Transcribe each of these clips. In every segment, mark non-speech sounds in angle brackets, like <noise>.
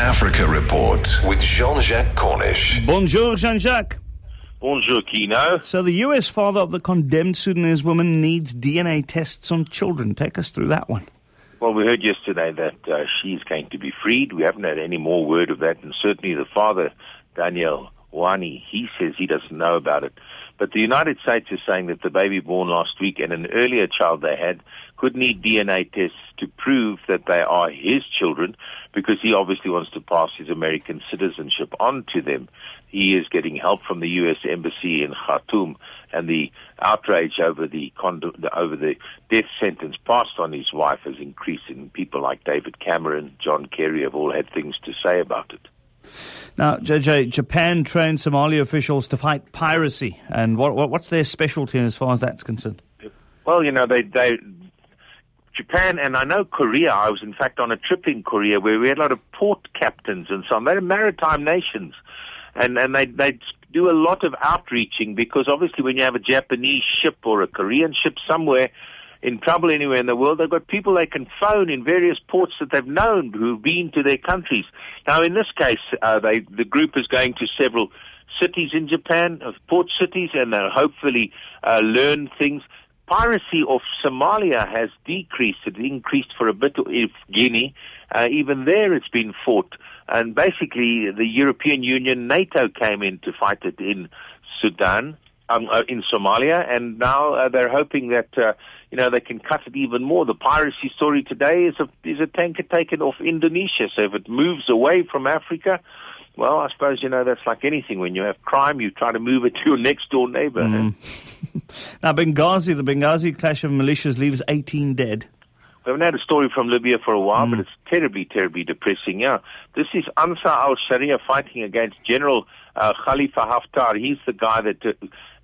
Africa Report with Jean Jacques Cornish. Bonjour, Jean Jacques. Bonjour, Kieno. So, the US father of the condemned Sudanese woman needs DNA tests on children. Take us through that one. Well, we heard yesterday that uh, she's going to be freed. We haven't had any more word of that, and certainly the father, Daniel Wani, he says he doesn't know about it. But the United States is saying that the baby born last week and an earlier child they had could need DNA tests to prove that they are his children because he obviously wants to pass his American citizenship on to them. He is getting help from the U.S. Embassy in Khartoum and the outrage over the, over the death sentence passed on his wife has increased and people like David Cameron, John Kerry have all had things to say about it. Now, JJ, Japan trained Somali officials to fight piracy, and what, what, what's their specialty as far as that's concerned? Well, you know, they, they Japan and I know Korea. I was in fact on a trip in Korea where we had a lot of port captains and so on. They're maritime nations, and and they they do a lot of outreaching because obviously when you have a Japanese ship or a Korean ship somewhere in trouble anywhere in the world, they've got people they can phone in various ports that they've known who've been to their countries. Now, in this case, uh, they the group is going to several cities in Japan, of port cities, and they'll hopefully uh, learn things piracy of Somalia has decreased. It increased for a bit of Guinea. Uh, even there, it's been fought. And basically, the European Union, NATO came in to fight it in Sudan, um, uh, in Somalia, and now uh, they're hoping that uh, you know they can cut it even more. The piracy story today is a is a tanker taken off Indonesia. So if it moves away from Africa, well, I suppose, you know, that's like anything. When you have crime, you try to move it to your next door neighbor. Mm. <laughs> <laughs> now, Benghazi, the Benghazi clash of militias leaves 18 dead. We haven't had a story from Libya for a while, mm. but it's terribly, terribly depressing. Yeah, this is Ansar al-Sharia fighting against General uh, Khalifa Haftar. He's the guy that uh,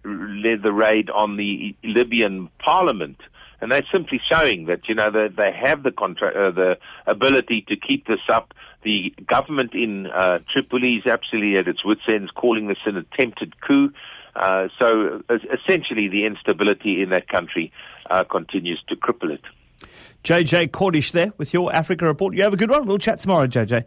led the raid on the Libyan parliament and they're simply showing that you know they, they have the contra- uh, the ability to keep this up. The government in uh, Tripoli is absolutely at its wits' ends, calling this an attempted coup. Uh, so essentially, the instability in that country uh, continues to cripple it. JJ Cornish there with your Africa report. You have a good one. We'll chat tomorrow, JJ.